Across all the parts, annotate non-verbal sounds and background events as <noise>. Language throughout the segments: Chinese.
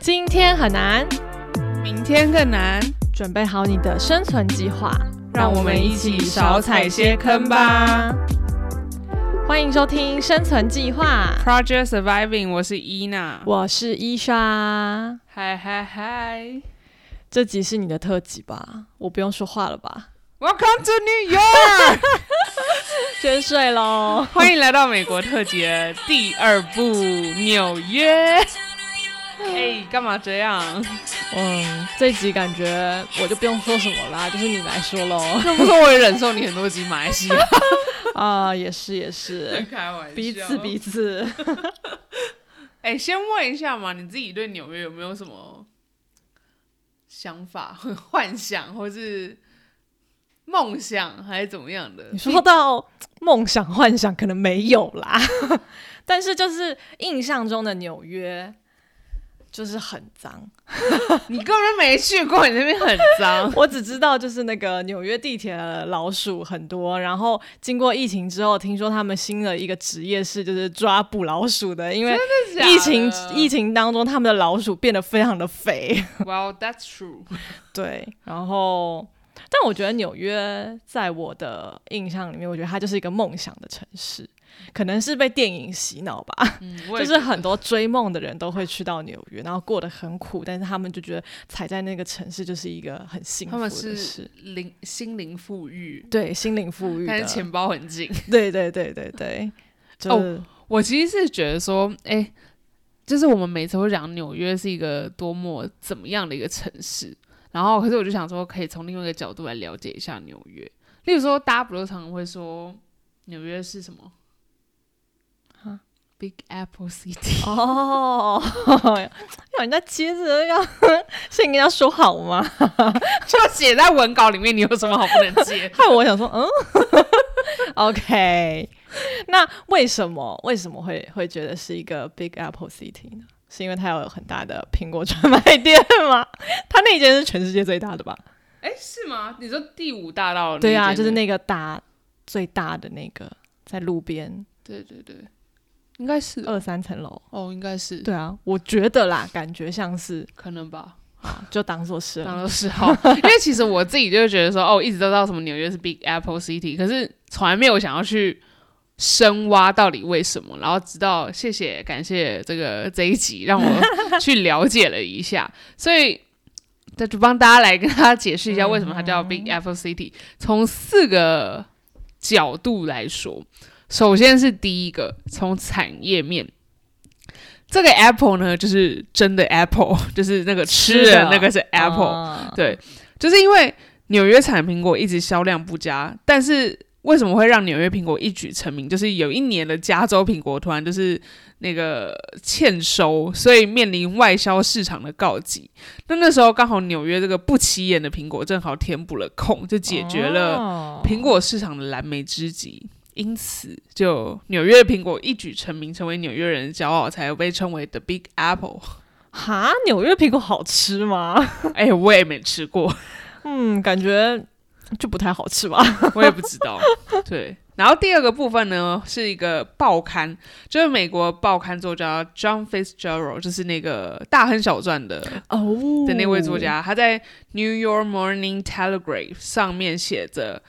今天很难，明天更难，准备好你的生存计划，让我们一起少踩些坑吧。欢迎收听《生存计划》Project Surviving，我是伊娜。我是伊莎。嗨嗨嗨这集是你的特辑吧？我不用说话了吧？，Welcome to New York，<laughs> 先睡喽。欢迎来到美国特辑的第二部纽约。哎，干嘛这样？<laughs> 嗯，这集感觉我就不用说什么啦，就是你来说喽。<laughs> 那不说我也忍受你很多集马来西亚，<laughs> 啊，也是也是，开玩笑，彼此彼此。哎、先问一下嘛，你自己对纽约有没有什么想法、幻想，或是梦想，还是怎么样的？你说到梦想幻想，可能没有啦，但是就是印象中的纽约就是很脏。<laughs> 你根本没去过，你那边很脏。<laughs> 我只知道就是那个纽约地铁的老鼠很多，然后经过疫情之后，听说他们新的一个职业是就是抓捕老鼠的，因为疫情疫情当中他们的老鼠变得非常的肥。<laughs> Well that's true。对，然后但我觉得纽约在我的印象里面，我觉得它就是一个梦想的城市。可能是被电影洗脑吧，嗯，<laughs> 就是很多追梦的人都会去到纽约，然后过得很苦，但是他们就觉得踩在那个城市就是一个很幸福的他们事。是灵心灵富裕，对心灵富裕，但是钱包很紧。<laughs> 对对对对对，就是、我其实是觉得说，哎、就是我们每次会讲纽约是一个多么怎么样的一个城市，然后可是我就想说，可以从另外一个角度来了解一下纽约。例如说，大家不都常常会说纽约是什么？哈，Big Apple City。哦，要人家接着要先跟人家说好吗？<laughs> 就写在文稿里面，你有什么好不能接？<laughs> 害我想说，嗯，<laughs> OK，那为什么为什么会会觉得是一个 Big Apple City 呢？是因为它有很大的苹果专卖店吗？它那一间是全世界最大的吧？哎、是吗？你说第五大道？对啊，就是那那个大最大的那个，在路边，对对对，应该是二三层楼。哦，应该是，对啊，我觉得啦，感觉像是可能吧。啊，就当做是。当做是好，<laughs> 因为其实我自己就会觉得说，哦，一直都知道什么纽约是 Big Apple City，可是从来没有想要去深挖到底为什么，然后直到谢谢感谢这个这一集让我 <laughs> 去了解了一下，所以这就帮大家来跟大家解释一下为什么它叫 Big Apple City，从四个角度来说，首先是第一个从产业面。这个 apple 呢，就是真的 apple，<laughs> 就是那个吃吃的的那个是 apple，、啊对，就是因为纽约产苹果一直销量不佳，但是为什么会让纽约苹果一举成名？就是有一年的加州苹果突然就是那个欠收，所以面临外销市场的告急。那那时候刚好纽约这个不起眼的苹果正好填补了空，就解决了哦苹果市场的燃眉之急。因此，就纽约的苹果一举成名，成为纽约人的骄傲，才被称为 The Big Apple。哈，纽约苹果好吃吗？<laughs> 哎、我也没吃过，嗯，感觉就不太好吃吧。<laughs> 我也不知道。对，然后第二个部分呢，是一个报刊，就是美国报刊作家 John Fitzgerald，就是那个大亨小传的哦的那位作，家，他在 New York Morning Telegraph 上面写着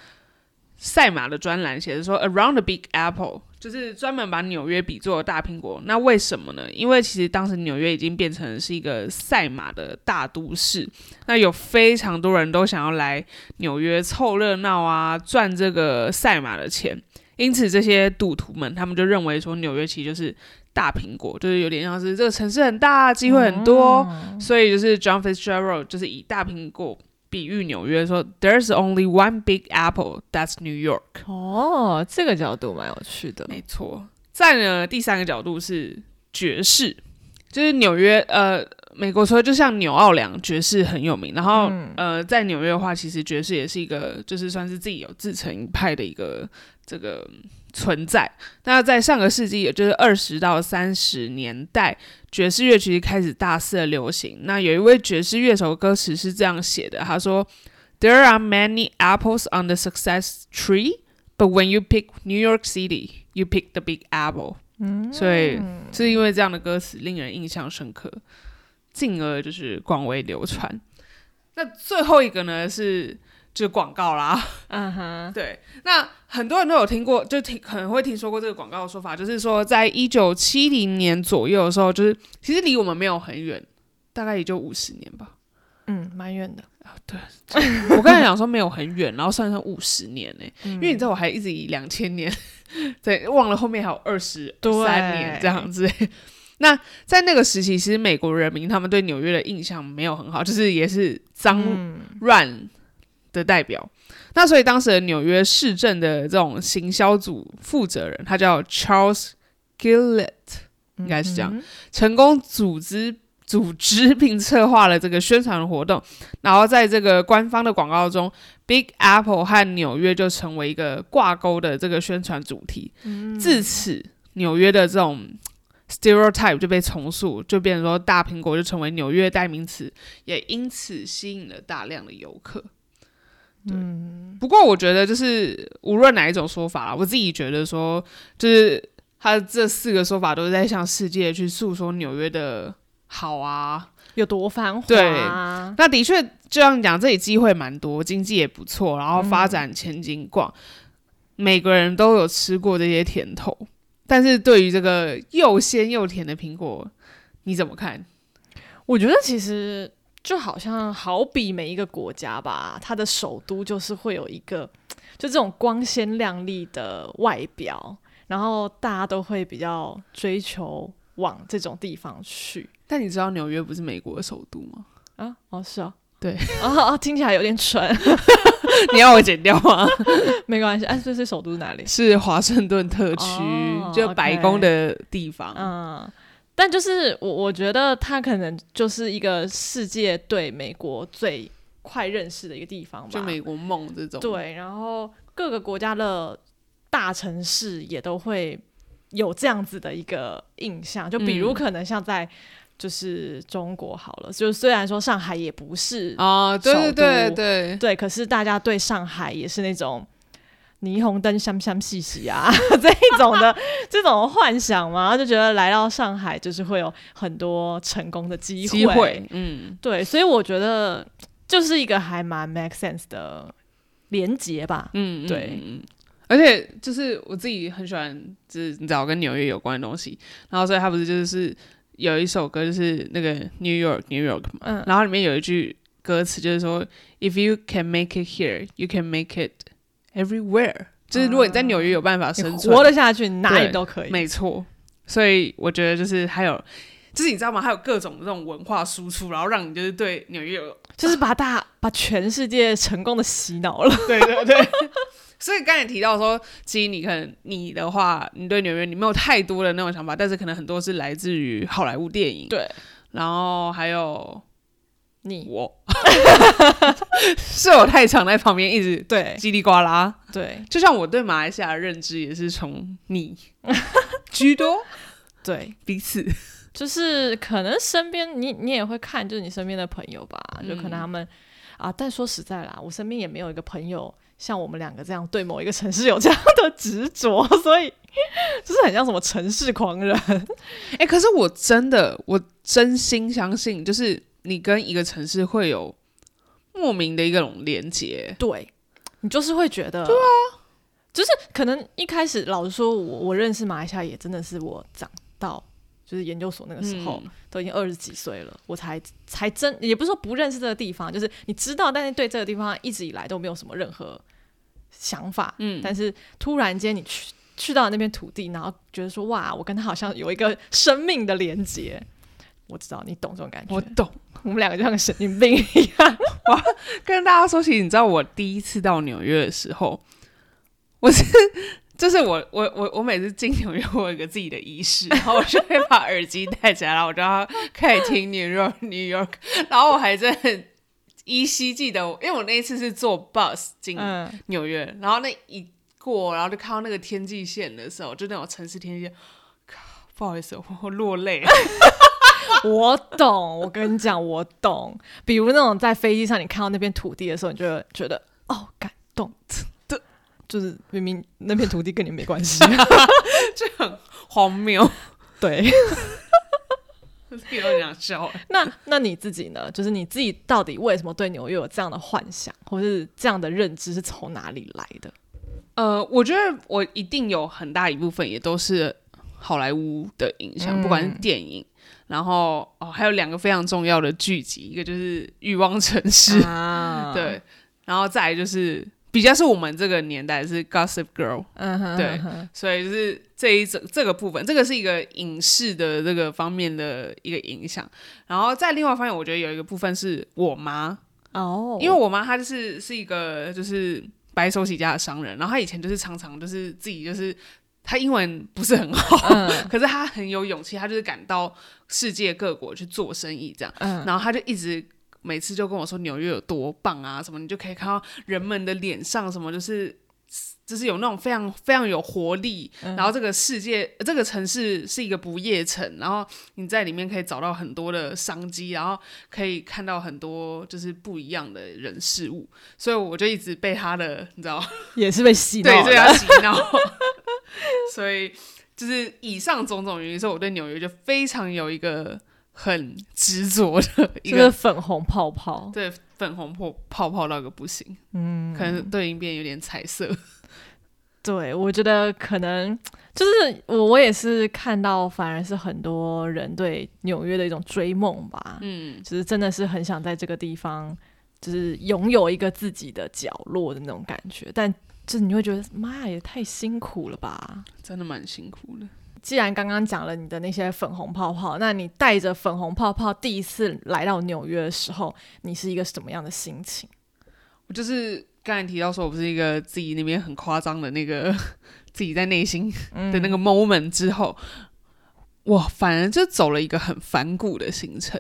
赛马的专栏，写着说 Around the Big Apple，就是专门把纽约比作大苹果。那为什么呢？因为其实当时纽约已经变成是一个赛马的大都市，那有非常多人都想要来纽约凑热闹啊，赚这个赛马的钱。因此，这些赌徒们他们就认为说，纽约其实就是大苹果，就是有点像是这个城市很大，机会很多，所以就是 John Fitzgerald 就是以大苹果比喻纽约，说 There's only one big apple, that's New York。哦，这个角度蛮有趣的。没错。再呢，第三个角度是爵士，就是纽约呃，美国说就像纽奥良爵士很有名，然后、呃，在纽约的话，其实爵士也是一个就是算是自己有自成一派的一个这个存在。那在上个世纪，也就是二十到三十年代，爵士乐其实开始大肆的流行。那有一位爵士乐手歌词是这样写的，他说：“There are many apples on the success tree, but when you pick New York City, you pick the Big Apple。”嗯，所以是因为这样的歌词令人印象深刻。进而就是广为流传。那最后一个呢是就是广告啦，嗯哼，对，那很多人都有听过，就听可能会听说过这个广告的说法，就是说在一九七零年左右的时候，就是其实离我们没有很远，大概也就五十年吧。嗯，蛮远的。啊、对我刚才讲说没有很远，然后算上五十年呢、因为你知道我还一直以两千年，对，忘了后面还有二十三年这样子。<laughs> 那在那个时期，其实美国人民他们对纽约的印象没有很好，就是也是脏嗯乱的代表。那所以当时的纽约市政的这种行销组负责人，他叫 Charles Gillett，应该是这样，嗯成功组织组织并策划了这个宣传活动，然后在这个官方的广告中，Big Apple 和纽约就成为一个挂钩的这个宣传主题。嗯自此，纽约的这种 stereotype 就被重塑，就变成说大苹果就成为纽约代名词，也因此吸引了大量的游客。嗯，不过我觉得就是无论哪一种说法啦，我自己觉得说，就是他这四个说法都是在向世界去诉说纽约的好啊。有多繁华、对啊？那的确，这样讲，这里机会蛮多，经济也不错，然后发展前景广，每个人都有吃过这些甜头。但是对于这个又鲜又甜的苹果，你怎么看？我觉得其实就好像好比每一个国家吧，它的首都就是会有一个就这种光鲜亮丽的外表，然后大家都会比较追求往这种地方去但你知道纽约不是美国的首都吗？啊。哦，是啊。对啊 <laughs> 哦，听起来有点蠢，<laughs> 你要我剪掉吗？<laughs> 没关系。哎、这是首都是哪里？是华盛顿特区，哦就白宫的地方。嗯，但就是我我觉得它可能就是一个世界对美国最快认识的一个地方吧。就美国梦这种，对，然后各个国家的大城市也都会有这样子的一个印象，就比如嗯可能像在就是中国好了，就虽然说上海也不是、啊，对对首对都对，对，可是大家对上海也是那种。霓虹灯香香细细啊，<laughs> 这一种的 <laughs> 这种幻想嘛，就觉得来到上海就是会有很多成功的机会。机会，嗯，对，所以我觉得就是一个还蛮 make sense 的连结吧。嗯，对而且就是我自己很喜欢，就是你知道跟纽约有关的东西，然后所以他不是就是有一首歌就是那个 New York New York 嘛，嗯然后里面有一句歌词就是说，If you can make it here, you can make it everywhere。就是如果你在纽约有办法生存，活得下去，你哪里都可以。没错。所以我觉得就是还有，就是你知道吗？还有各种这种文化输出，然后让你就是对纽约有就是把大 <laughs> 把全世界成功的洗脑了。对对对。<laughs> 所以刚才提到说，其实你可能你的话，你对纽约你没有太多的那种想法，但是可能很多是来自于好莱坞电影，对，然后还有你。我，<laughs> 是我太常在旁边一直对。叽里呱啦，对。就像我对马来西亚的认知也是从你。<laughs> 居多，对，彼此。就是可能身边你你也会看，就是你身边的朋友吧，就可能嗯他们啊。但说实在啦，我身边也没有一个朋友像我们两个这样对某一个城市有这样的执着，<laughs> 所以就是很像什么城市狂人。哎、可是我真的，我真心相信，就是你跟一个城市会有莫名的一种连接。对你就是会觉得，对啊，就是可能一开始老实说，我我认识马来西亚也真的是我长到就是研究所那个时候、嗯都已经二十几岁了，我才才真也不是说不认识这个地方，就是你知道，但是对这个地方一直以来都没有什么任何想法，嗯，但是突然间你去去到那片土地，然后觉得说哇，我跟他好像有一个 <laughs> 生命的连接。我知道你懂这种感觉，我懂。我们两个就像个神经病一样。<laughs> 我跟大家说起，你知道我第一次到纽约的时候，我是。<laughs> 就是我我我我每次进纽约，我有一个自己的仪式，<laughs> 然后我就会把耳机戴起来，然后我就要开始听 New York New York，然后我还在依稀记得，因为我那一次是坐 bus 进嗯，纽约，然后那一过，然后就看到那个天际线的时候，就那种城市天际线，不好意思，我我落泪了。<laughs> 我懂，我跟你讲，我懂。比如那种在飞机上你看到那片土地的时候，你就会觉得哦，感动。对，就是明明那片土地跟你没关系。<laughs> 就很荒谬。对，听到想笑欸。<laughs> 那那你自己呢？就是你自己到底为什么对纽约有这样的幻想，或是这样的认知是从哪里来的？呃，我觉得我一定有很大一部分也都是好莱坞的影响，嗯不管是电影，然后哦，还有两个非常重要的剧集，一个就是《欲望城市》啊，<laughs> 对，然后再来就是比较是我们这个年代是《Gossip Girl》，嗯哼，对所以就是这一整这个部分，这个是一个影视的这个方面的一个影响。然后在另外一方面，我觉得有一个部分是我妈，哦，因为我妈她就是是一个就是白手起家的商人，然后她以前就是常常就是自己就是她英文不是很好，嗯 <laughs> 可是他很有勇气，他就是敢到世界各国去做生意这样，嗯然后他就一直。每次就跟我说纽约有多棒啊，什么你就可以看到人们的脸上什么就是就是有那种非常非常有活力，嗯。然后这个世界这个城市是一个不夜城，然后你在里面可以找到很多的商机，然后可以看到很多就是不一样的人事物，所以我就一直被他的你知道 <laughs> 也是被洗脑对，的，这样洗脑。<laughs> 所以就是以上种种原因，所以我对纽约就非常有一个很执着的 <laughs> 一个粉红泡泡，<laughs> 对粉红泡泡泡到个不行，嗯，可能对应变有点彩色。<laughs> 对，我觉得可能就是我，我也是看到，反而是很多人对纽约的一种追梦吧，嗯，就是真的是很想在这个地方，就是拥有一个自己的角落的那种感觉，但就是你会觉得，妈呀，也太辛苦了吧。真的蛮辛苦的。既然刚刚讲了你的那些粉红泡泡，那你带着粉红泡泡第一次来到纽约的时候，你是一个什么样的心情？我就是刚才提到说，我不是一个自己那边很夸张的那个 <laughs> 自己在内心的那个 moment 之后，我反而就走了一个很反骨的行程。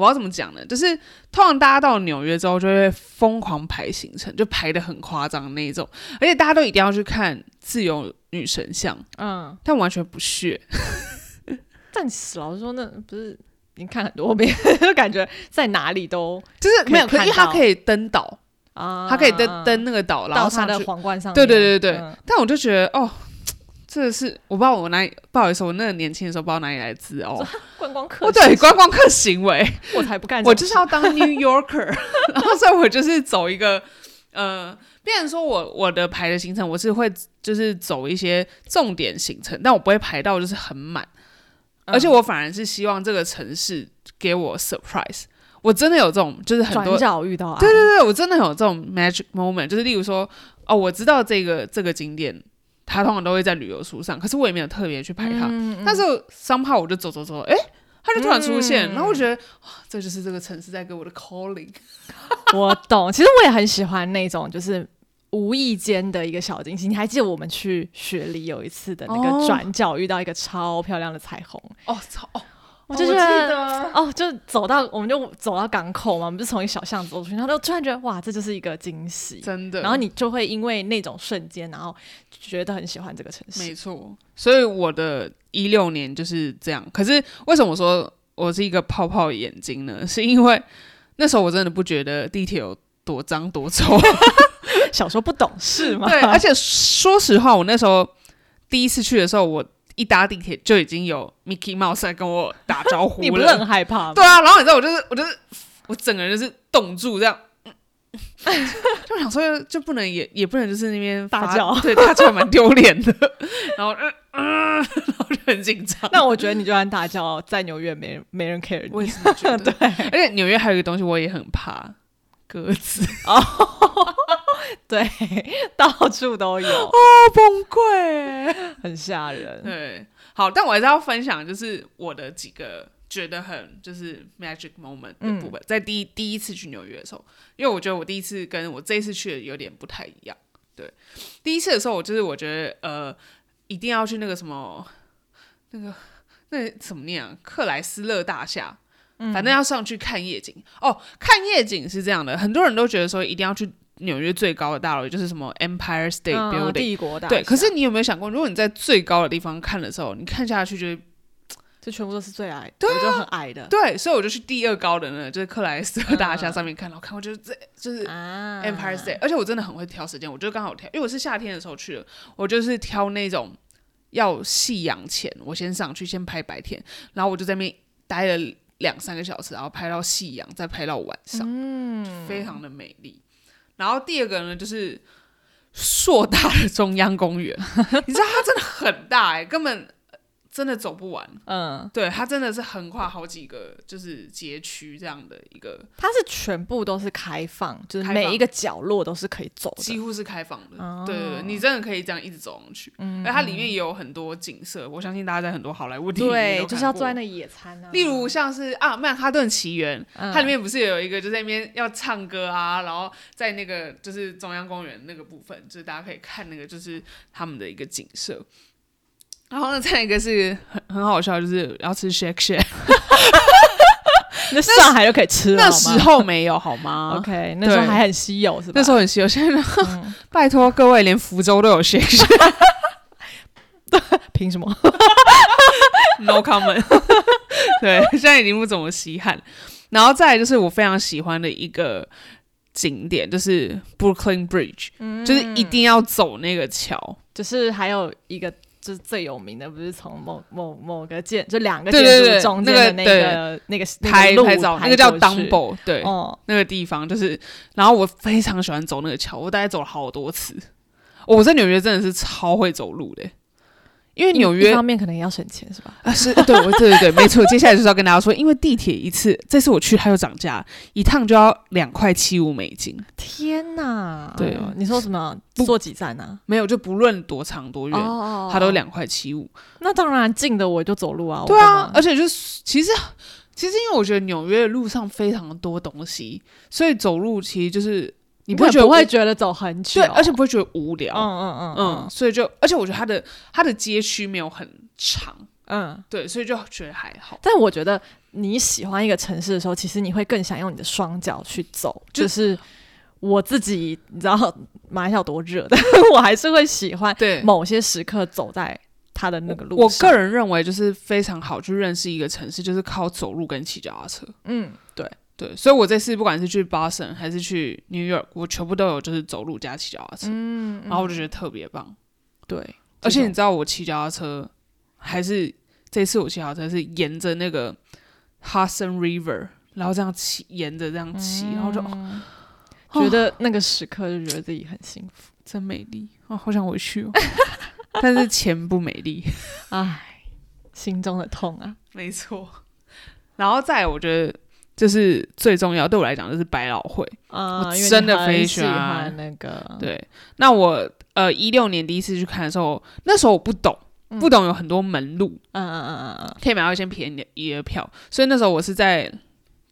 我要怎么讲呢？就是通常大家到纽约之后就会疯狂排行程，就排的很夸张那一种，而且大家都一定要去看自由女神像，嗯，但完全不屑。但老实说，那不是已经看很多遍，就感觉在哪里都就是没有，可是因为它看到可以登岛，啊，它可以登登那个岛，然后他的皇冠上面。对对对对对，嗯但我就觉得哦，这是我不知道我哪里，不好意思，我那个年轻的时候不知道哪里来的自傲。观光客哦，对，观光客行为，我才不干我就是要当 New Yorker，<laughs> 然后所以我就是走一个呃，变成说我我的排的行程我是会就是走一些重点行程，但我不会排到就是很满，嗯。而且我反而是希望这个城市给我 surprise。我真的有这种，就是很多转角遇到爱，对对对，我真的有这种 magic moment，就是例如说，哦，我知道这个这个景点，它通常都会在旅游书上，可是我也没有特别去排它。嗯但是商炮我就走走走，哎、它就突然出现，嗯然后我觉得，这就是这个城市在给我的 calling。<laughs> 我懂。其实我也很喜欢那种，就是无意间的一个小惊喜。你还记得我们去雪梨有一次的那个哦转角遇到一个超漂亮的彩虹，哦操，哦，我就记觉得。得哦，就走到，我们就走到港口嘛，我们就从小巷走出去，然后就突然觉得哇，这就是一个惊喜，真的，然后你就会因为那种瞬间，然后觉得很喜欢这个城市。没错，所以我的一六年就是这样。可是为什么我说我是一个泡泡眼睛呢？是因为那时候我真的不觉得地铁有多脏多臭。<laughs> <laughs> 小时候不懂事嘛，对，而且说实话，我那时候第一次去的时候，我一搭地铁就已经有 Mickey Mouse 在跟我打招呼了。你不是很害怕吗？对啊，然后你知道，我就是我就是我整个人就是冻住这样。<laughs> 就想说，就不能也也不能就是那边发大叫对，大叫蛮丢脸的。<laughs> 然后，嗯嗯，然后就很紧张。那我觉得你就算大叫，在纽约没人没人 care 你。我也是这么觉得。<laughs> 对，而且纽约还有一个东西，我也很怕鸽子 <laughs> 哦，<laughs> 对，到处都有哦，崩溃。很吓人。对，好，但我还是要分享，就是我的几个觉得很就是 magic moment 的部分，在第一第一次去纽约的时候，因为我觉得我第一次跟我这一次去的有点不太一样。对，第一次的时候，我就是我觉得呃，一定要去那个什么那个那怎么念啊？克莱斯勒大厦。反正要上去看夜景。哦。看夜景是这样的，很多人都觉得说一定要去纽约最高的大楼，就是什么 Empire State 嗯 Building，、帝国大对，可是你有没有想过，如果你在最高的地方看的时候，你看下去就是 <tsk> 这全部都是最矮，对、就很矮的。对，所以我就去第二高的呢，就是克莱斯特大厦上面看，然后看我觉得这就是啊。Empire State，、而且我真的很会挑时间，我就刚好挑，因为我是夏天的时候去的，我就是挑那种要夕阳前，我先上去先拍白天，然后我就在那边待了两三个小时，然后拍到夕阳，再拍到晚上，嗯，非常的美丽。然后第二个呢，就是硕大的中央公园，<laughs> 你知道它真的很大哎，根本。真的走不完，嗯，对，它真的是横跨好几个就是街区这样的一个，它是全部都是开放，就是每一个角落都是可以走，几乎是开放的，对对对，你真的可以这样一直走。上去，嗯，而它里面也有很多景色，我相信大家在很多好莱坞电影对，就是要坐在那野餐啊，例如像是啊曼哈顿奇缘，它里面不是有一个就在那边要唱歌啊，然后在那个就是中央公园那个部分，就是大家可以看那个就是他们的一个景色。然后呢，再一个是很很好笑，就是要吃 shake shake，<laughs> 那上海就可以吃了。那时候没有好吗？<laughs> OK，那时候还很稀有，是吧？那时候很稀有。现在 <laughs> 拜托各位，连福州都有 shake shake，凭什么？No comment。对，现在已经不怎么稀罕。然后再就是我非常喜欢的一个景点，就是 Brooklyn Bridge，就是一定要走那个桥。就是还有一个。就是最有名的，不是从某某某个建，就两个建筑中间的那个那个拍拍照，那个叫 Dumbo，对，哦那个地方就是。然后我非常喜欢走那个桥，我大概走了好多次。我在纽约真的是超会走路的。因为纽约方面可能也要省钱，是吧？啊，是对，对对对，没错。接下来就是要跟大家说，因为地铁一次，这次我去它又涨价，一趟就要两块七五美金。天哪！对，你说什么？坐几站呢？没有，就不论多长多远，它都两块七五。那当然近的我就走路啊。对啊，而且就是其实其实因为我觉得纽约的路上非常多东西，所以走路其实就是。你不不会觉得走很久，对，而且不会觉得无聊，嗯嗯嗯嗯，所以就，而且我觉得它的它的街区没有很长，嗯，对，所以就觉得还好。但我觉得你喜欢一个城市的时候，其实你会更想用你的双脚去走。就是我自己，你知道马来西亚多热，但 <laughs> 我还是会喜欢对某些时刻走在它的那个路上。我个人认为，就是非常好去认识一个城市，就是靠走路跟骑脚踏车。嗯，对。对，所以我这次不管是去 Boston 还是去 New York，我全部都有就是走路加骑脚踏车，嗯，然后我就觉得特别棒。对，而且你知道我骑脚踏车，还是这次我骑脚踏车是沿着那个 Hudson River，然后这样骑，沿着这样骑，然后就觉得那个时刻就觉得自己很幸福，<sighs> 真美丽啊！好想回去哦，<laughs> 但是钱不美丽，唉，心中的痛啊，没错。然后再我觉得。就是最重要，对我来讲就是百老汇。啊，我真的非常喜欢那个。对，那我呃一六年第一次去看的时候，那时候我不懂，不懂有很多门路，嗯嗯嗯嗯嗯，可以买到一些便宜的票，所以那时候我是在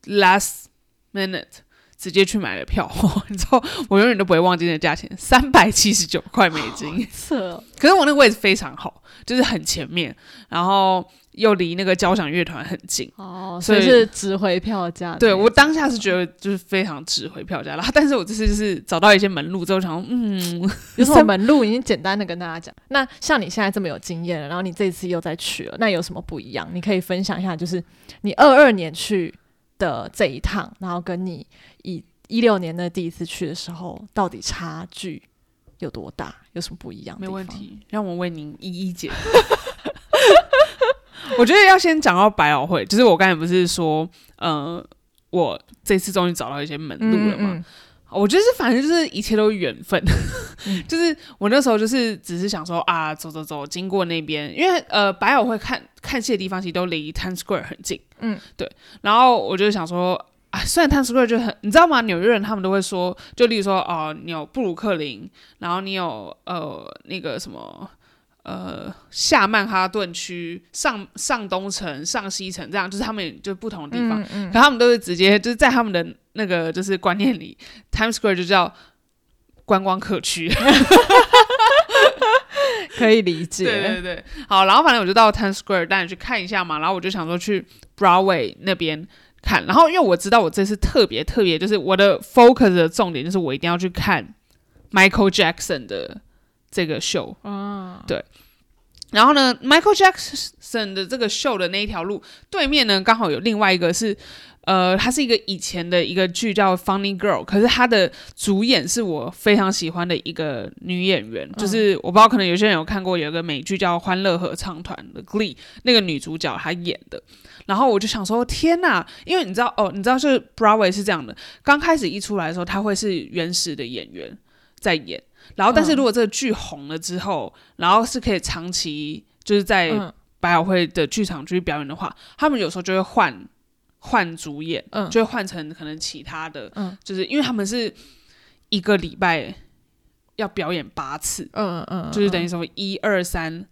last minute 直接去买了票，<laughs> 你知道我永远都不会忘记那价钱，三百七十九块美金，错。可是我那个位置非常好，就是很前面，然后。又离那个交响乐团很近哦，所以是值回票价。对我当下是觉得就是非常值回票价了，<laughs> 但是我这次就是找到一些门路之后，想嗯，<laughs> 有什么门路已经简单的跟大家讲。那像你现在这么有经验了，然后你这次又再去了，那有什么不一样？你可以分享一下，就是你二二年去的这一趟，然后跟你一一六年的第一次去的时候，到底差距有多大？有什么不一样？没问题，让我为您一一解。<laughs> 我觉得要先讲到百老汇，就是我刚才不是说，呃，我这次终于找到一些门路了嘛？我觉得是反正就是一切都是缘分，<laughs> 就是我那时候就是只是想说啊，走走走，经过那边，因为呃，百老汇看看戏的地方其实都离 Times Square 很近，嗯，对。然后我就想说啊，虽然 Times Square 就很，你知道吗？纽约人他们都会说，就例如说哦，你有布鲁克林，然后你有呃那个什么。呃，下曼哈顿区、上上东城、上西城，这样就是他们就不同的地方，可他们都是直接就是在他们的那个就是观念里，Times Square 就叫观光客区，<laughs> 可以理解。对对对，好，然后反正我就到 Times Square 带你去看一下嘛，然后我就想说去 Broadway 那边看，然后因为我知道我这次特别特别，就是我的 focus 的重点就是我一定要去看 Michael Jackson 的。这个秀，嗯，对，然后呢，Michael Jackson 的这个秀的那一条路对面呢，刚好有另外一个是，呃，它是一个以前的一个剧叫《Funny Girl》，可是它的主演是我非常喜欢的一个女演员，就是我不知道可能有些人有看过有一个美剧叫《欢乐合唱团》的 Glee，那个女主角她演的。然后我就想说，天呐，因为你知道哦，你知道就是 Broadway 是这样的，刚开始一出来的时候，他会是原始的演员在演，然后但是如果这个剧红了之后，然后是可以长期就是在百老汇的剧场去表演的话，他们有时候就会换。换主演，嗯，就会换成可能其他的，嗯，就是因为他们是一个礼拜要表演八次，嗯嗯，就是等于什么一二三，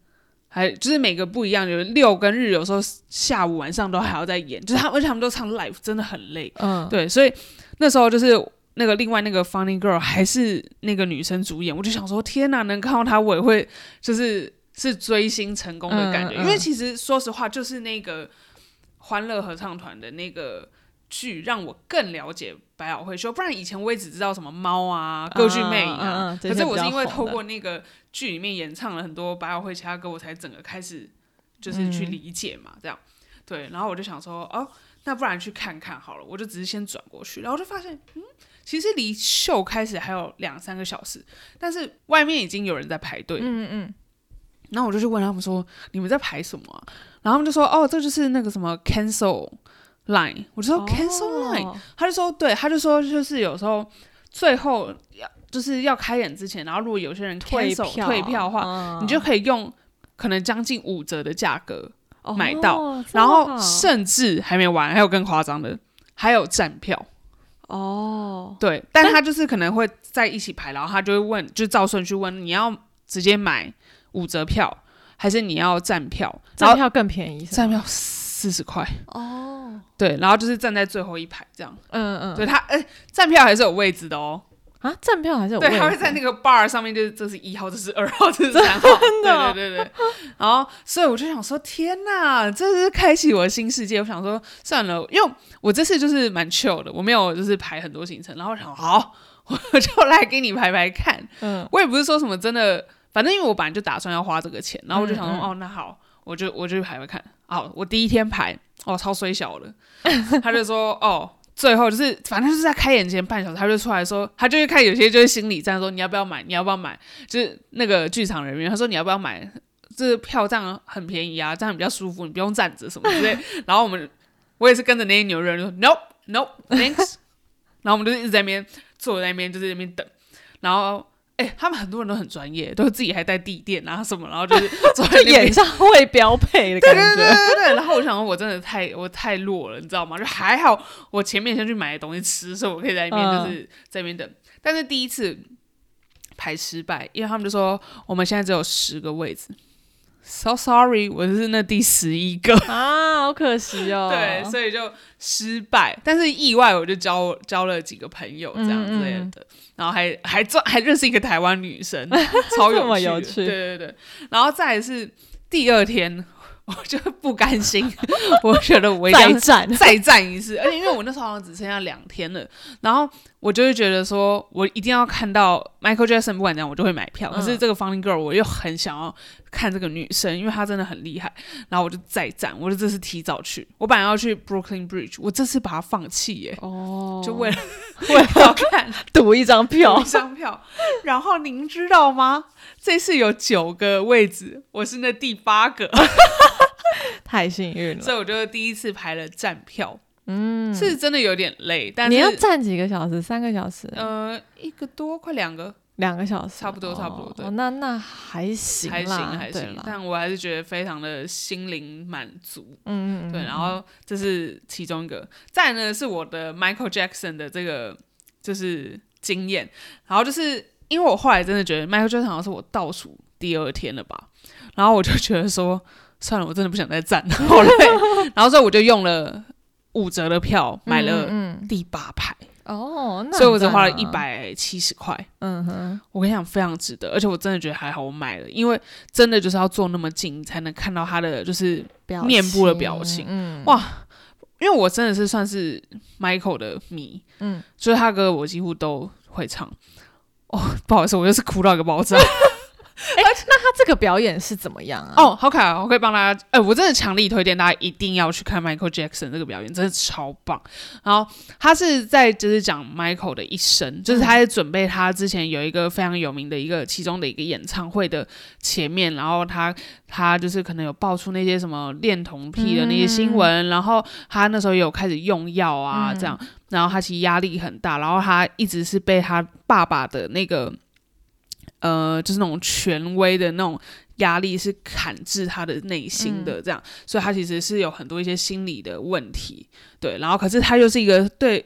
还就是每个不一样，有六跟日，有时候下午晚上都还要再演，就是他而且他们都唱 live，真的很累，嗯，对，所以那时候就是那个另外那个 Funny Girl 还是那个女生主演，我就想说天哪，能看到她我也会就是是追星成功的感觉，因为其实说实话就是那个。欢乐合唱团的那个剧让我更了解百老汇秀，不然以前我也只知道什么猫啊、歌剧魅影啊。可是我是因为透过那个剧里面演唱了很多百老汇其他歌，我才整个开始就是去理解嘛，这样对。然后我就想说，哦，那不然去看看好了。我就只是先转过去，然后就发现，嗯，其实离秀开始还有两三个小时，但是外面已经有人在排队。嗯嗯。然后我就去问他们说：“你们在排什么？”然后他们就说：“哦，这就是那个什么 cancel line。”我就说：“cancel line。”他就说：“对，他就说就是有时候最后要就是要开演之前，然后如果有些人 cancel 退票的话，你就可以用可能将近五折的价格买到。然后甚至还没完，还有更夸张的，还有站票。哦，对，但他就是可能会在一起排，然后他就会问，就照顺序问你要直接买。”五折票还是你要站票？站票更便宜，站票四十块哦。对，然后就是站在最后一排这样。嗯嗯，对他，哎，站票还是有位置的哦。啊，站票还是有对，他会在那个 bar 上面，就是这是一号，这是二号，这是三号。真的，对对对。然后，所以我就想说，天哪，这是开启我的新世界。我想说，算了，因为我这次就是蛮 chill 的，我没有就是排很多行程。然后想，好，我就来给你排排看。嗯，我也不是说什么真的。反正因为我本来就打算要花这个钱，然后我就想说，哦，那好，我就我就排排看。好，我第一天排，哦，超衰小的。<laughs> 他就说，哦，最后就是反正就是在开演前半小时，他就出来说，他就会看有些就是心理战，说你要不要买，你要不要买？就是那个剧场人员，他说你要不要买？这票这样很便宜啊，这样比较舒服，你不用站着什么之类。<laughs> 然后我们我也是跟着那些牛人说，no no thanks。然后我们就一直在那边坐在那边，就在那边等，然后。哎，他们很多人都很专业，都自己还带地垫啊什么，然后就是 <laughs> 做演唱会标配的感觉。对对对对然后我想说，我真的太我太弱了，你知道吗？就还好，我前面先去买东西吃，所以我可以在那边就是在那边等。但是第一次排失败，因为他们就说我们现在只有十个位置。So sorry，我是那第十一个 <laughs> 啊，好可惜哦。<laughs> 对，所以就失败。但是意外，我就交交了几个朋友这样之类的，然后还还做还认识一个台湾女生，<laughs> 超有趣。对对对，然后再是第二天。我就不甘心，我觉得我再战再战一次，而且因为我那时候好像只剩下两天了，然后我就会觉得说，我一定要看到 Michael Jackson，不管怎样我就会买票。可是这个 Funny Girl 我又很想要看这个女生，因为她真的很厉害。然后我就再战，我就这次提早去，我本来要去 Brooklyn Bridge，我这次把它放弃耶，哦，就为了为了要看 <laughs> 赌一张票，一张票。然后您知道吗？这次有九个位置，我是那第八个。<laughs> <laughs> 太幸运了，所以我就第一次排了站票，嗯，是真的有点累。但你要站几个小时？三个小时？呃，一个多，快两个，两个小时，差不多，差不多。哦那那还行，还行，还行。但我还是觉得非常的心灵满足。嗯嗯对，然后这是其中一个。再呢是我的 Michael Jackson 的这个就是经验，然后就是因为我后来真的觉得 Michael Jackson 好像是我倒数第二天了吧，然后我就觉得说。算了，我真的不想再站了，好累。然后所以我就用了五折的票买了第八排哦，那所以我只花了一百七十块。嗯哼，我跟你讲非常值得，而且我真的觉得还好我买了，因为真的就是要坐那么近才能看到他的就是面部的表情。嗯，哇，因为我真的是算是 Michael 的迷，嗯，所以他歌我几乎都会唱。哦，不好意思，我又是哭到一个爆炸。<laughs> 哎、那他这个表演是怎么样啊？哦，好可爱哦！我可以帮大家，哎、我真的强力推荐大家一定要去看 Michael Jackson 这个表演，真的超棒。然后他是在就是讲 Michael 的一生，就是他在准备他之前有一个非常有名的一个其中的一个演唱会的前面，然后他他就是可能有爆出那些什么恋童癖的那些新闻，然后他那时候有开始用药啊，这样，然后他其实压力很大，然后他一直是被他爸爸的那个。呃，就是那种权威的那种压力是砍制他的内心的，这样，所以他其实是有很多一些心理的问题，对，然后可是他又是一个对，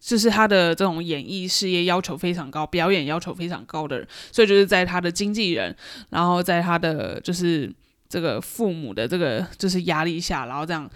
就是他的这种演艺事业要求非常高，表演要求非常高的人，所以就是在他的经纪人，然后在他的就是这个父母的这个就是压力下，然后这样。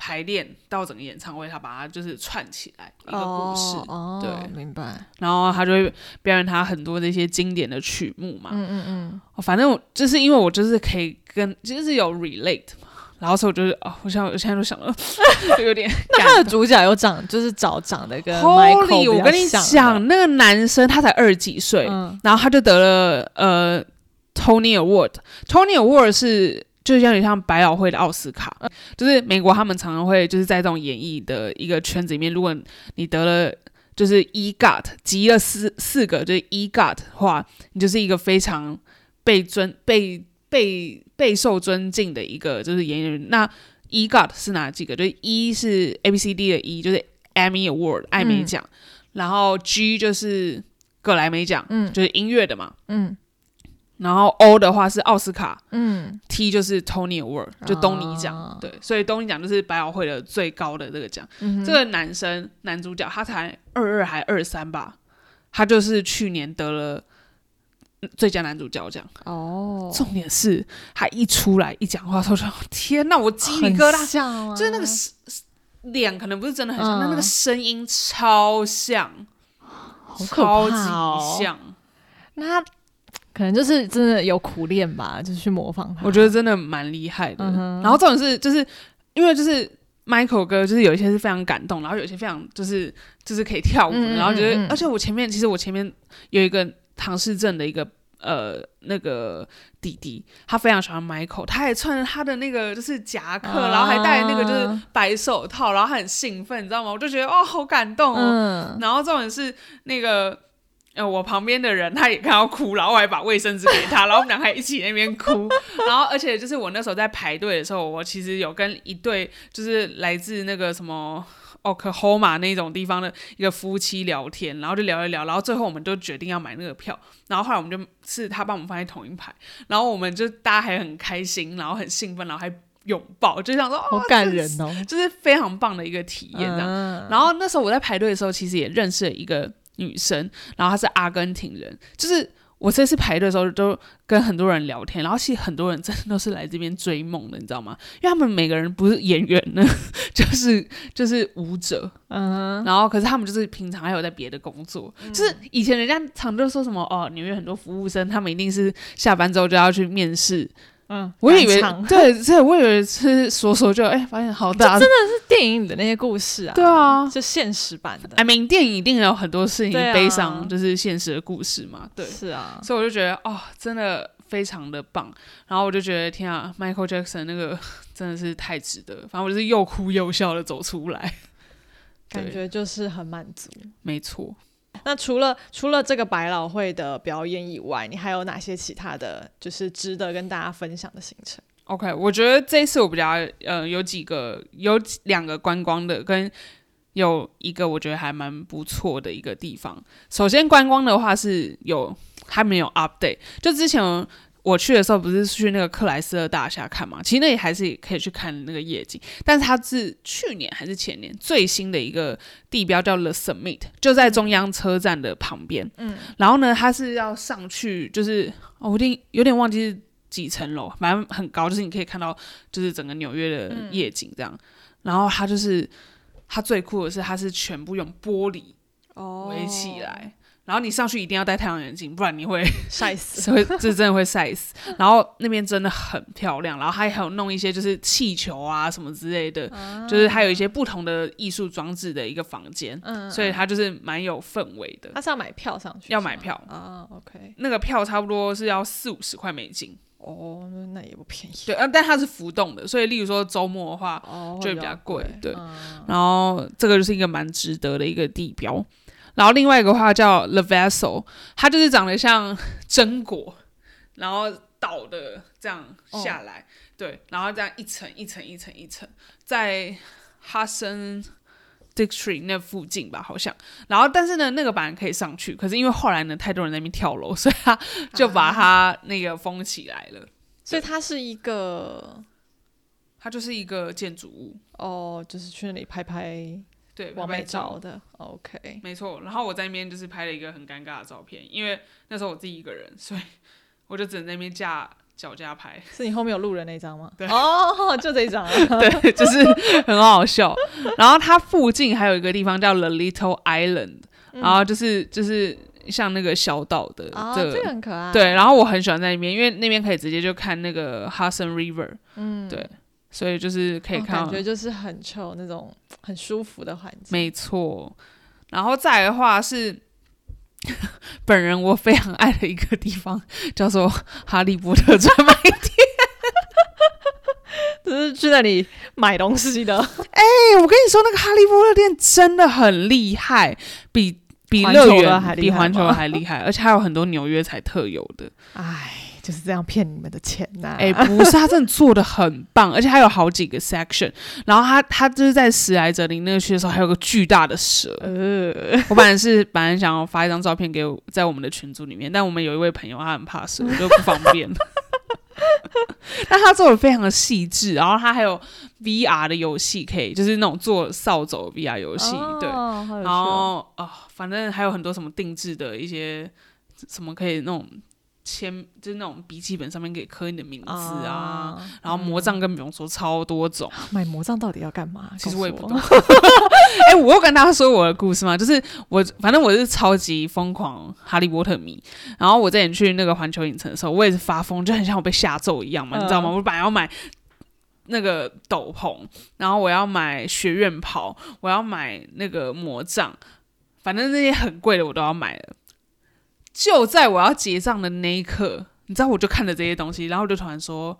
排练到整个演唱会，他把它就是串起来一个故事，哦，对明白。然后他就会表演他很多的一些经典的曲目嘛。嗯嗯嗯，哦反正我就是因为我就是可以跟就是有 relate 嘛，然后所以我就是哦，我现在我现在都想了，<laughs> 就有点 <laughs> 那他的主角有长，就是找长得跟 Holy，Michael 我跟你讲，那个男生他才二十几岁，嗯然后他就得了呃 Tony Award，Tony Award 是。就有点像百老汇的奥斯卡，就是美国他们常常会就是在这种演艺的一个圈子里面，如果你得了就是 EGOT 集了四四个就是 EGOT 的话，你就是一个非常被尊被被备受尊敬的一个就是演员。那 EGOT 是哪几个？就是 E 是 A B C D 的 E，就是 Emmy Award 艾美奖，然后 G 就是格莱美奖，嗯。就是音乐的嘛，嗯然后 O 的话是奥斯卡嗯，，T 就是 Tony Award，就东尼奖，哦对，所以东尼奖就是百老汇的最高的这个奖。嗯这个男生男主角他才二二还二三吧，他就是去年得了嗯最佳男主角奖。哦，重点是他一出来一讲话，他说天呐，我鸡皮很疙瘩，像啊，就是那个脸可能不是真的很像，嗯。但那个声音超像，超级像。那他可能就是真的有苦练吧，就是去模仿他。我觉得真的蛮厉害的。嗯然后重点是，就是因为就是 Michael 哥，就是有一些是非常感动，然后有一些非常就是就是可以跳舞的，嗯嗯然后觉得，而且我前面其实我前面有一个唐氏症的一个。呃，那个弟弟他非常喜欢 Michael，他也穿着他的那个就是夹克，啊然后还戴那个就是白手套，然后他很兴奋，你知道吗？我就觉得哦，好感动哦。嗯，然后重点是那个呃，我旁边的人他也看到哭，然后我还把卫生纸给他，然后我们俩还一起那边哭。然后而且就是我那时候在排队的时候，我其实有跟一对就是来自那个什么。Oklahoma 那种地方的一个夫妻聊天，然后就聊一聊，然后最后我们就决定要买那个票，然后后来我们就是他帮我们放在同一排，然后我们就大家还很开心，然后很兴奋，然后还拥抱，就想说哦，好感人哦，就是非常棒的一个体验这样。嗯然后那时候我在排队的时候，其实也认识了一个女生，然后她是阿根廷人。就是我这次排队的时候，都跟很多人聊天，然后其实很多人真的都是来这边追梦的，你知道吗？因为他们每个人不是演员呢，<laughs> 就是就是舞者，嗯然后可是他们就是平常还有在别的工作，就是以前人家常都说什么哦，纽约很多服务生，他们一定是下班之后就要去面试。嗯，我以为对，这，我以为是说说就哎，发现好大，真的是电影里的那些故事啊，对啊，就现实版的，I mean，电影一定有很多事情啊悲伤，就是现实的故事嘛。对，是啊，所以我就觉得哦，真的非常的棒。然后我就觉得天啊，Michael Jackson 那个 <laughs> 真的是太值得。反正我就是又哭又笑的走出来。感觉就是很满足。没错，那除了除了这个百老汇的表演以外，你还有哪些其他的就是值得跟大家分享的行程？OK，我觉得这一次我比较呃有几个有两个观光的，跟有一个我觉得还蛮不错的一个地方。首先观光的话是有还没有 update，就之前我去的时候不是去那个克莱斯勒大厦看嘛，其实那里还是可以去看那个夜景，但是它是去年还是前年最新的一个地标叫 The Summit，就在中央车站的旁边。嗯，然后呢，它是要上去，就是、哦、我有点有点忘记是几层楼，反正很高，就是你可以看到就是整个纽约的夜景这样。然后它就是它最酷的是，它是全部用玻璃哦围起来。然后你上去一定要戴太阳眼镜，不然你会晒死。是 <laughs> 会这真的会晒死。然后那边真的很漂亮，然后还有弄一些就是气球啊什么之类的，就是还有一些不同的艺术装置的一个房间，嗯，所以它就是蛮有氛围的。它是要买票上去，要买票啊？OK，那个票差不多是要四五十块美金。哦，那也不便宜。对，啊，但它是浮动的，所以例如说周末的话，哦，就会比较贵。对，嗯然后这个就是一个蛮值得的一个地标。然后另外一个话叫 The Vessel，它就是长得像榛果，然后倒的这样下来，对，然后这样一层一层一层一层，在哈森 District 那附近吧，好像。然后但是呢，那个板可以上去，可是因为后来呢，太多人在那边跳楼，所以他就把它那个封起来了。<laughs> 所以它是一个它就是一个建筑物，哦，就是去那里拍拍对，完美拍拍照照的。OK，没错，然后我在那边就是拍了一个很尴尬的照片，因为那时候我自己一个人，所以我就只能在那边架脚架拍，<laughs> 是你后面有路人那张吗？对哦，<laughs> 就这一张啊。<laughs> 对，就是很好笑。然后它附近还有一个地方叫 The Little Island，、然后就是就是像那个小岛的哦，这这个很可爱。对，然后我很喜欢在那边，因为那边可以直接就看那个 Hudson River，嗯，对，所以就是可以哦看到，感觉就是很 chill 那种 <tsk> 很舒服的环境。没错。然后再来的话是。<laughs> 本人我非常爱的一个地方叫做哈利波特专卖店。<laughs> 就是去那里买东西的，<laughs> 哎、我跟你说，那个哈利波特店真的很厉害，比比乐园还厉害比环球还厉害，而且还有很多纽约才特有的。哎，就是这样骗你们的钱呐、哎、不是，他真的做的很棒，而且还有好几个 section。然后他他就是在史莱哲林那个区的时候，还有个巨大的蛇。呃，我本来是本来想要发一张照片给我在我们的群组里面，但我们有一位朋友他很怕蛇，我就不方便。<laughs> 但他做的非常的细致，然后他还有 VR 的游戏可以，就是那种做扫帚 VR 游戏，对。然哦后啊、反正还有很多什么定制的一些什么可以那种签，就是那种笔记本上面可以刻你的名字啊。啊然后魔杖更不用说，超多种。<gasps> 买魔杖到底要干嘛？其实我也不告懂诉。<laughs> 哎、我有跟大家说我的故事吗？就是我，反正我是超级疯狂哈利波特迷。然后我之前去那个环球影城的时候，我也是发疯，就很像我被吓咒一样嘛，嗯你知道吗？我本来要买那个斗篷，然后我要买学院袍，我要买那个魔杖，反正那些很贵的我都要买了。就在我要结账的那一刻，你知道，我就看了这些东西，然后就突然说。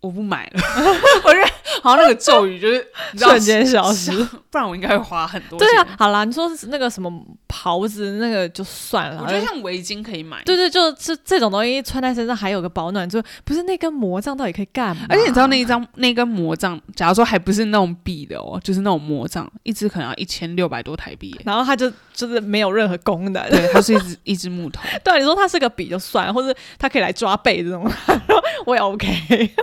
我不买了，<laughs> 我觉得好像那个咒语就是瞬间消失。不然我应该会花很多钱。对啊，好啦，你说是那个什么袍子，那个就算了。我觉得像围巾可以买。对对，就是这种东西穿在身上还有个保暖，就不是那根魔杖到底可以干嘛？而且你知道那一张那根魔杖，假如说还不是那种笔的哦，就是那种魔杖，一支可能要一千六百多台币。然后它就就是没有任何功能。对，它是一只一只木头。对啊，你说它是个笔就算了，或者它可以来抓背这种，<laughs> 我也 OK。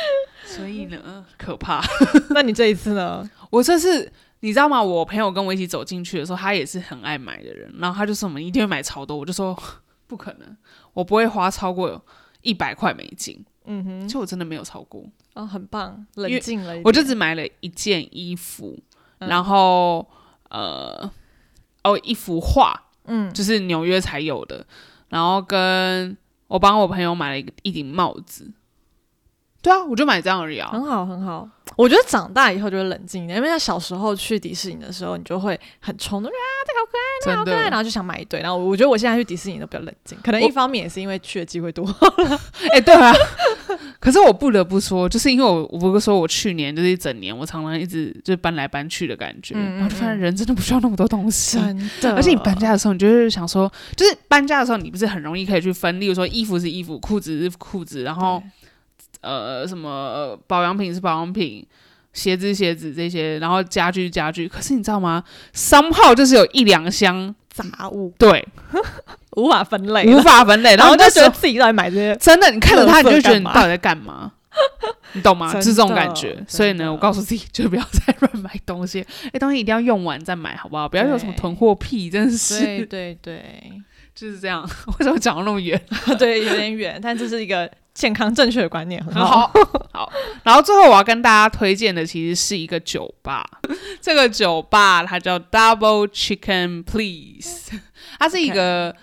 <laughs> 所以呢，可怕。<laughs> 那你这一次呢？我这次你知道吗？我朋友跟我一起走进去的时候，他也是很爱买的人，然后他就说我们一定会买超多，我就说 <laughs> 不可能，我不会花超过一百块美金。嗯哼，其实我真的没有超过，哦，很棒，冷静了我就只买了一件衣服，嗯然后呃，哦，一幅画，嗯就是纽约才有的，然后跟我帮我朋友买了一顶帽子。对啊，我就买这样而已啊。很好很好。我觉得长大以后就会冷静一点，因为像小时候去迪士尼的时候，你就会很冲动，啊，这个好可爱，那个好可爱，然的，后就想买一堆。然后我觉得我现在去迪士尼都比较冷静，可能一方面也是因为去的机会多。<laughs> 哎、对啊。可是我不得不说，就是因为我我不是说我去年就是一整年，我常常一直就搬来搬去的感觉，嗯嗯然后就发现人真的不需要那么多东西。真的，而且你搬家的时候，你就是想说，就是搬家的时候，你不是很容易可以去分，例如说衣服是衣服，裤子是裤子，然后呃什么呃保养品是保养品，鞋子鞋子这些，然后家具家具。可是你知道吗？三号就是有一两箱，杂物对，<laughs> 无法分类无，法分类，<laughs> 然后就觉得自己到底买这些，真的，你看着它，你就觉得你到底在干嘛？<laughs> 你懂吗？真是这种感觉。所以呢，我告诉自己，就不要再乱买东西。哎，东西一定要用完再买，好不好？不要有什么囤货癖，真的对是对对就是这样。为什么讲到那么远？对，有点远，但这是一个健康正确的观念，很很好。好，<laughs> 好。然后最后我要跟大家推荐的其实是一个酒吧，<laughs> 这个酒吧它叫 Double Chicken Please，<laughs> 它是一个。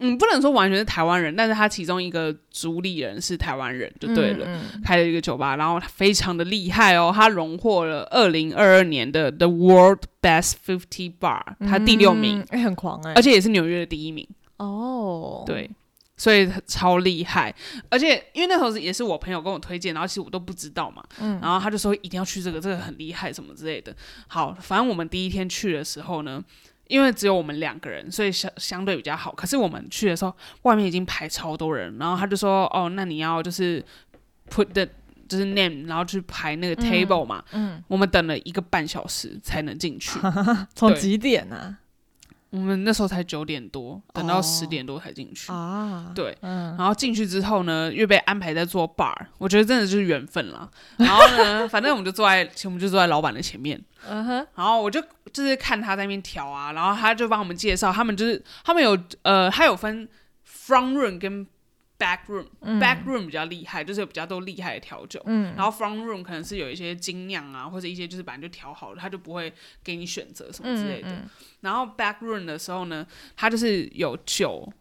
嗯，不能说完全是台湾人，但是他其中一个主理人是台湾人，就对了。开了一个酒吧，然后他非常的厉害哦，他荣获了二零二二年的 The World Best Fifty Bar，他第六名，哎，很狂哎，而且也是纽约的第一名哦。对，所以超厉害，而且因为那时候也是我朋友跟我推荐，然后其实我都不知道嘛，嗯，然后他就说一定要去这个，这个很厉害什么之类的。好，反正我们第一天去的时候呢。因为只有我们两个人，所以相相对比较好。可是我们去的时候，外面已经排超多人，然后他就说：“哦，那你要就是 put the 就是 name，然后去排那个 table 嘛。”嗯，我们等了一个半小时才能进去。<laughs> 从几点呢？我们那时候才九点多，等到十点多才进去啊。对，然后进去之后呢，又被安排在做 bar，我觉得真的就是缘分了。<laughs> 然后呢，反正我们就坐在，我们就坐在老板的前面。嗯哼。然后我就就是看他在那边调啊，然后他就帮我们介绍，他们就是他们有呃，他有分 front room 跟。Back room，back room 比较厉害，就是有比较多厉害的调酒。嗯，然后 front room 可能是有一些精酿啊，或者一些就是本来就调好了，他就不会给你选择什么之类的。然后 back room 的时候呢，他就是有酒。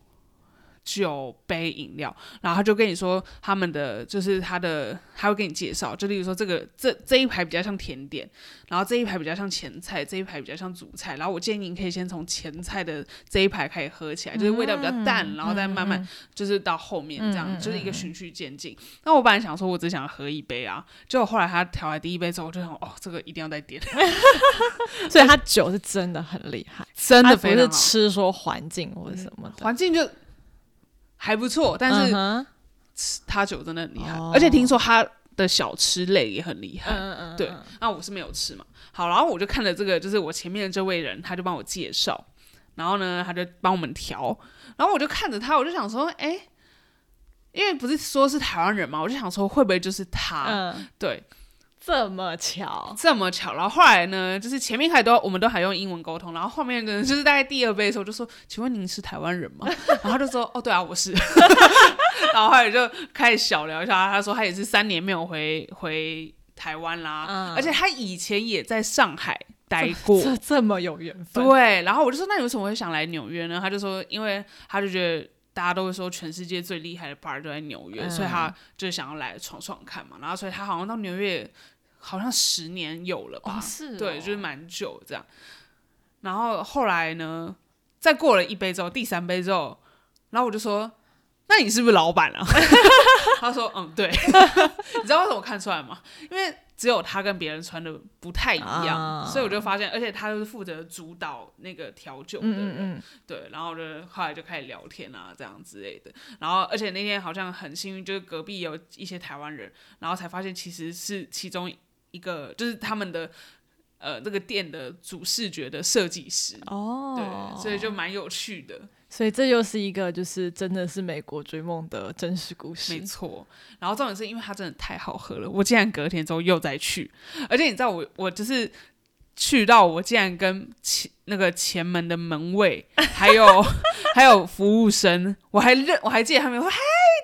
酒杯饮料，然后他就跟你说他们的就是他的，他会给你介绍，就例如说这个这这一排比较像甜点，然后这一排比较像前菜，这一排比较像主菜，然后我建议你可以先从前菜的这一排开始喝起来，就是味道比较淡，然后再慢慢就是到后面这样，就是一个循序渐进。那我本来想说我只想喝一杯啊，结果后来他调来第一杯之后，我就想哦，这个一定要再点。<laughs> 所以他 <laughs> 酒是真的很厉害，真的不是吃说环境或者什么的，环境就。还不错，但是他酒真的很厉害，而且听说他的小吃类也很厉害。嗯嗯对，那我是没有吃嘛。好，然后我就看着这个，就是我前面的这位人，他就帮我介绍，然后呢，他就帮我们调，然后我就看着他，我就想说，哎，因为不是说是台湾人嘛，我就想说会不会就是他？嗯，对。这么巧，这么巧，然后后来呢，就是前面还都我们都还用英文沟通，然后后面呢，就是大概第二杯的时候就说：“请问您是台湾人吗？” <laughs> 然后他就说：“哦，对啊，我是。” <laughs> 然后后来就开始小聊一下，他说他也是三年没有回回台湾啦，而且他以前也在上海待过，这这么有缘分。对，然后我就说：“那你为什么会想来纽约呢？”他就说：“因为他就觉得大家都会说全世界最厉害的 bar 都在纽约，所以他就想要来闯闯看嘛。然后所以他好像到纽约。”好像十年有了吧？是，对，就是蛮久这样。然后后来呢，再过了一杯之后，第三杯之后，然后我就说：“那你是不是老板啊？” <laughs> 他说：“嗯，对。<laughs> ”你知道为什么我看出来吗？因为只有他跟别人穿的不太一样，所以我就发现，而且他就是负责主导那个调酒的人。对，然后就后来就开始聊天啊，这样之类的。然后，而且那天好像很幸运，就是隔壁有一些台湾人，然后才发现其实是其中。一个就是他们的呃，这个店的主视觉的设计师哦，对，所以就蛮有趣的。所以这又是一个就是真的是美国追梦的真实故事，没错。然后重点是因为它真的太好喝了，我竟然隔天之后又再去，而且你知道我我就是去到我竟然跟前那个前门的门卫 <laughs> 还有还有服务生，我还认我还记得他们说嗨。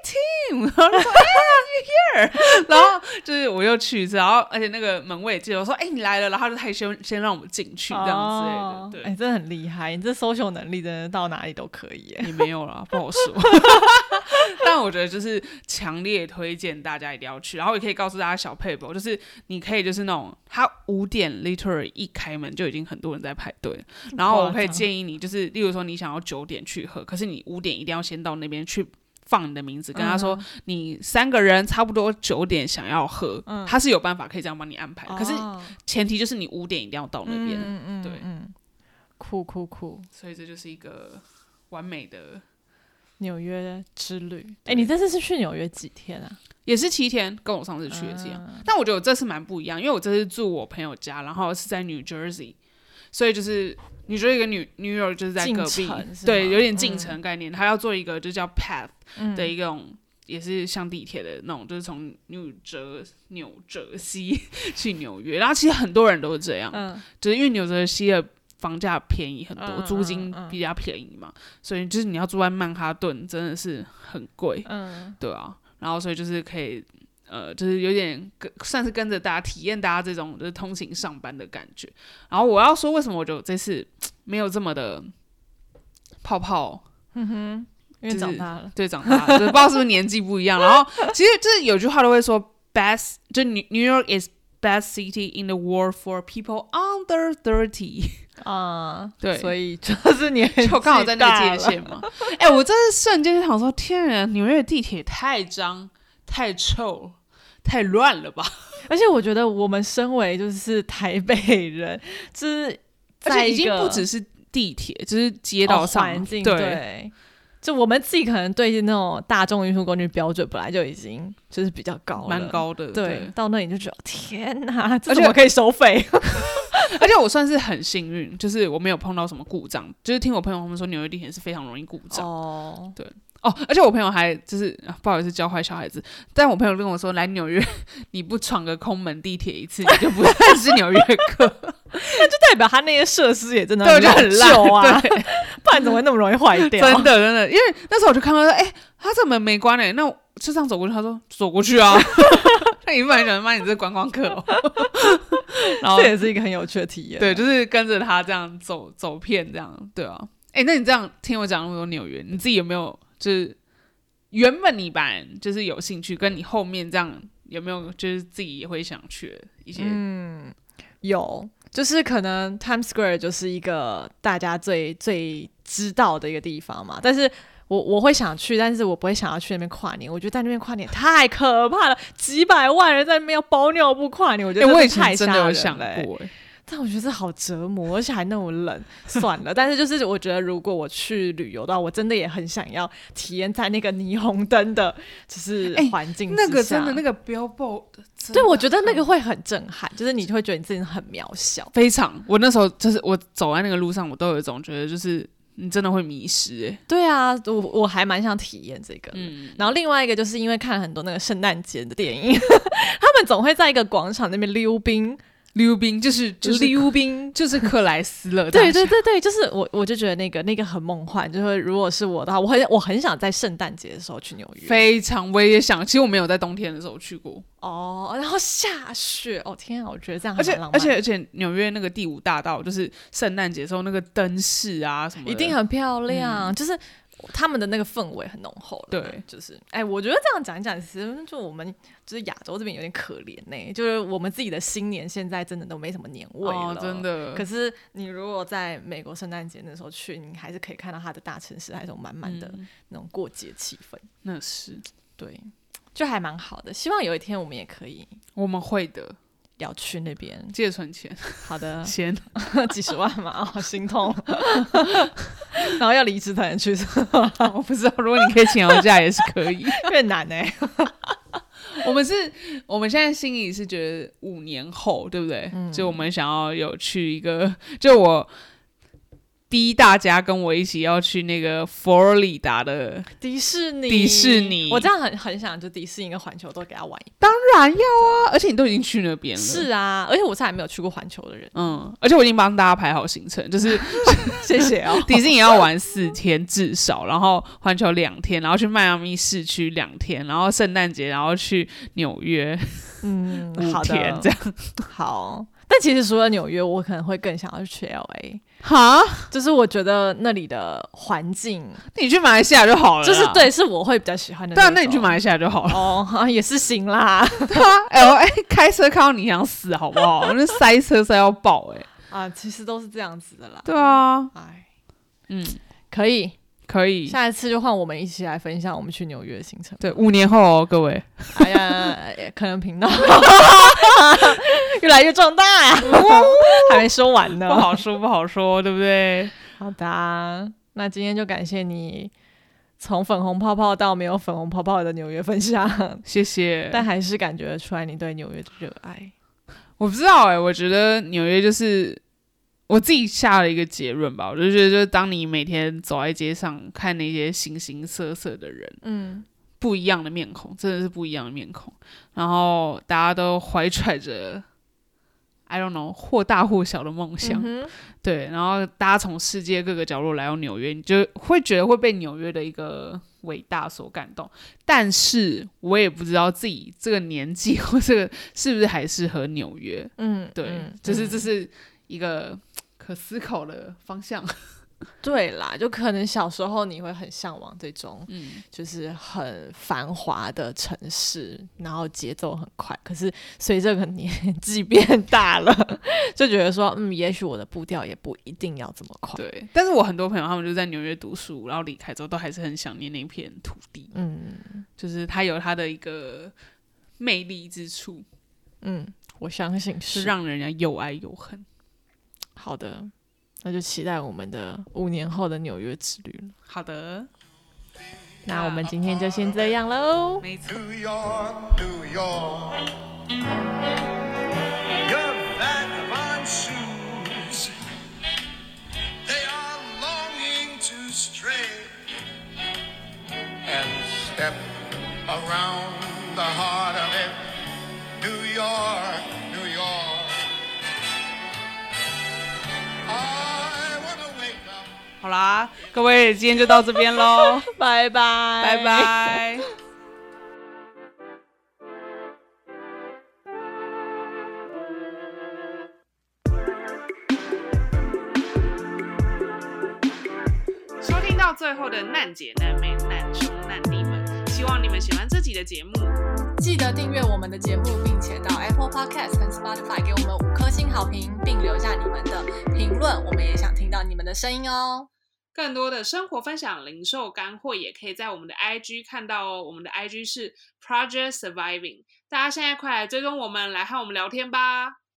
team，<laughs> 然后说哎，you here，然后就是我又去一次，然后而且那个门卫也记得我说哎你来了，然后就他先先让我们进去这样子，对，哎真的很厉害，你这 social 能力真的到哪里都可以，也没有了，不好说，<laughs> 但我觉得就是强烈推荐大家一定要去，然后也可以告诉大家小配博，就是你可以就是那种他五点 literally 一开门就已经很多人在排队，然后我可以建议你就是例如说你想要九点去喝，可是你五点一定要先到那边去。放你的名字，跟他说你三个人差不多九点想要喝，他是有办法可以这样帮你安排。可是前提就是你五点一定要到那边。嗯嗯，对，嗯，酷酷酷。所以这就是一个完美的纽约之旅。哎，你这次是去纽约几天啊？也是七天，跟我上次去也是一样。但我觉得我这次蛮不一样，因为我这次住我朋友家，然后是在 New Jersey，所以就是。你觉得一个女女友就是在隔壁，对，有点进城概念。她要做一个就叫 Path 的一种，也是像地铁的那种，就是从纽泽纽泽西 <laughs> 去纽约。然后其实很多人都是这样，就是因为纽泽西的房价便宜很多，租金比较便宜嘛，所以就是你要住在曼哈顿真的是很贵，嗯，对啊。然后所以就是可以。呃，就是有点跟算是跟着大家体验大家这种就是通勤上班的感觉。然后我要说，为什么我就这次没有这么的泡泡，嗯哼，因为长大了，对，长大了，对，不知道是不是年纪不一样。然后其实就是有句话都会说，best 就 New New York is best city in the world for people under thirty。<laughs> 啊，对所以就是年纪就刚好在那个界限嘛。哎、我真是瞬间就想说，天啊，纽约的地铁太脏、太臭、太乱了吧？<laughs> 而且我觉得我们身为就是台北人，就是而且已经不只是地铁，就是街道上、哦环境对对。就我们自己可能对那种大众运输工具标准本来就已经就是比较高了，蛮高的。对，到那里就觉得天哪，这而且怎么可以收费？<laughs> 而且我算是很幸运，就是我没有碰到什么故障。就是听我朋友他们说，纽约地铁是非常容易故障。哦，哦，而且我朋友还就是、啊不好意思教坏小孩子，但我朋友跟我说，来纽约你不闯个空门地铁一次，你就不算是纽约客，<laughs> 那就代表他那些设施也真的对，就很烂旧啊，对，不然怎么会那么容易坏掉？真的真的，因为那时候我就看到说，哎、他这门没关诶、那我就这样走过去，他说走过去啊，<laughs> 那一副很想妈你这观光客、哦，<laughs> 然后这也是一个很有趣的体验。对，就是跟着他这样走走遍这样，对啊，哎、那你这样听我讲那么多纽约，你自己有没有就是原本你本来就是有兴趣，跟你后面这样有没有就是自己也会想去的一些？嗯，有，就是可能 Times Square 就是一个大家最最知道的一个地方嘛，但是。我我会想去，但是我不会想要去那边跨年。我觉得在那边跨年太可怕了，几百万人在那边要包尿布跨年，我觉哎、得我以前这太吓人真的有想了欸过、哎，但我觉得这好折磨，而且还那么冷，算了。但是就是我觉得，如果我去旅游的话，我真的也很想要体验在那个霓虹灯的，就是哎环境、那个真的那个，个 billboard，对我觉得那个会很震撼，就是你会觉得你自己很渺小。非常，我那时候就是我走在那个路上，我都有一种觉得就是你真的会迷失、哎，对啊，我我还蛮想体验这个。嗯，然后另外一个就是因为看了很多那个圣诞节的电影，<laughs> 他们总会在一个广场那边溜冰，溜冰就是就是溜冰。就是克莱斯勒对，对对对，就是我，我就觉得那个那个很梦幻。就是如果是我的话，我很我很想在圣诞节的时候去纽约。非常，我也想，其实我没有在冬天的时候去过，哦，然后下雪，哦天啊，我觉得这样而且而且而且纽约那个第五大道，就是圣诞节的时候那个灯饰啊什么，一定很漂亮，就是他们的那个氛围很浓厚了。对，就是哎，我觉得这样讲一讲，其实就我们就是亚洲这边有点可怜呢、就是我们自己的新年现在真的都没什么年味了，哦，真。的。可是你如果在美国圣诞节那时候去，你还是可以看到它的大城市还是有满满的嗯那种过节气氛，那是对，就还蛮好的。希望有一天我们也可以我们会的，要去那边。借存钱好的，<laughs> 钱。<laughs> 几十万嘛，哦，好 <laughs> 心痛。然后要离职才能去，我不知道，如果你可以请长假也是可以。有点难哎、我们是，我们现在心里是觉得五年后，对不对？嗯就我们想要有去一个，就我逼大家跟我一起要去那个佛罗里达的，迪士尼，迪士尼我这样很很想就迪士尼跟环球都给他玩一遍。当然要啊！而且你都已经去那边了，是啊，而且我是还没有去过环球的人，嗯，而且我已经帮大家排好行程，就是 <laughs> 谢谢哦。<laughs> 迪士尼要玩四天至少，然后环球两天，然后去迈阿密市区两天，然后圣诞节然后去纽约嗯，五好的，天这样。好。但其实除了纽约，我可能会更想要去 L A，哈，就是我觉得那里的环境，你去马来西亚就好了，就是对，是我会比较喜欢的。对啊，那你去马来西亚就好了。哦，啊也是行啦。对啊，L A 开车看到你想死，好不好？<laughs> 那塞车塞到爆，哎，啊，其实都是这样子的啦。对啊，哎，嗯，可以，可以。下一次就换我们一起来分享我们去纽约的行程。对，五年后哦，各位，哎呀，<laughs> 可能频道 <laughs> 越来越壮大呀，还没说完呢。不好说，不好说，对不对？好的啊，那今天就感谢你从粉红泡泡到没有粉红泡泡的纽约分享，谢谢。但还是感觉得出来你对纽约的热爱。我不知道哎、我觉得纽约就是我自己下了一个结论吧，我就觉得，就是当你每天走在街上看那些形形色色的人，嗯不一样的面孔，真的是不一样的面孔，然后大家都怀揣着。I don't know，或大或小的梦想，嗯对，然后大家从世界各个角落来到纽约，你就会觉得会被纽约的一个伟大所感动。但是我也不知道自己这个年纪 <laughs> 或这个是不是还适合纽约。嗯，对，嗯就是嗯这是一个可思考的方向。<laughs> 对啦，就可能小时候你会很向往这种，嗯，就是很繁华的城市，然后节奏很快。可是随着可能年 <laughs> 纪变大了，就觉得说，嗯，也许我的步调也不一定要这么快。对。但是我很多朋友他们就在纽约读书，然后离开之后都还是很想念那片土地，嗯就是它有它的一个魅力之处，嗯，我相信是是让人家又爱又恨。好的。那就期待我们的五年后的纽约之旅了。好的，那我们今天就先这样喽。没错。New York, New York. Your vagabond shoes, they are longing to stray and step around the heart of it. New York. 好啦，各位，今天就到这边喽，<laughs> 拜拜，拜。拜。收听到最后的难姐、难妹、难兄、难弟们，希望你们喜欢这集的节目。记得订阅我们的节目，并且到 Apple Podcast 和 Spotify 给我们五颗星好评，并留下你们的评论，我们也想听到你们的声音哦。更多的生活分享、零售干货，也可以在我们的 IG 看到哦。我们的 IG 是 Project Surviving，大家现在快来追踪我们，来和我们聊天吧。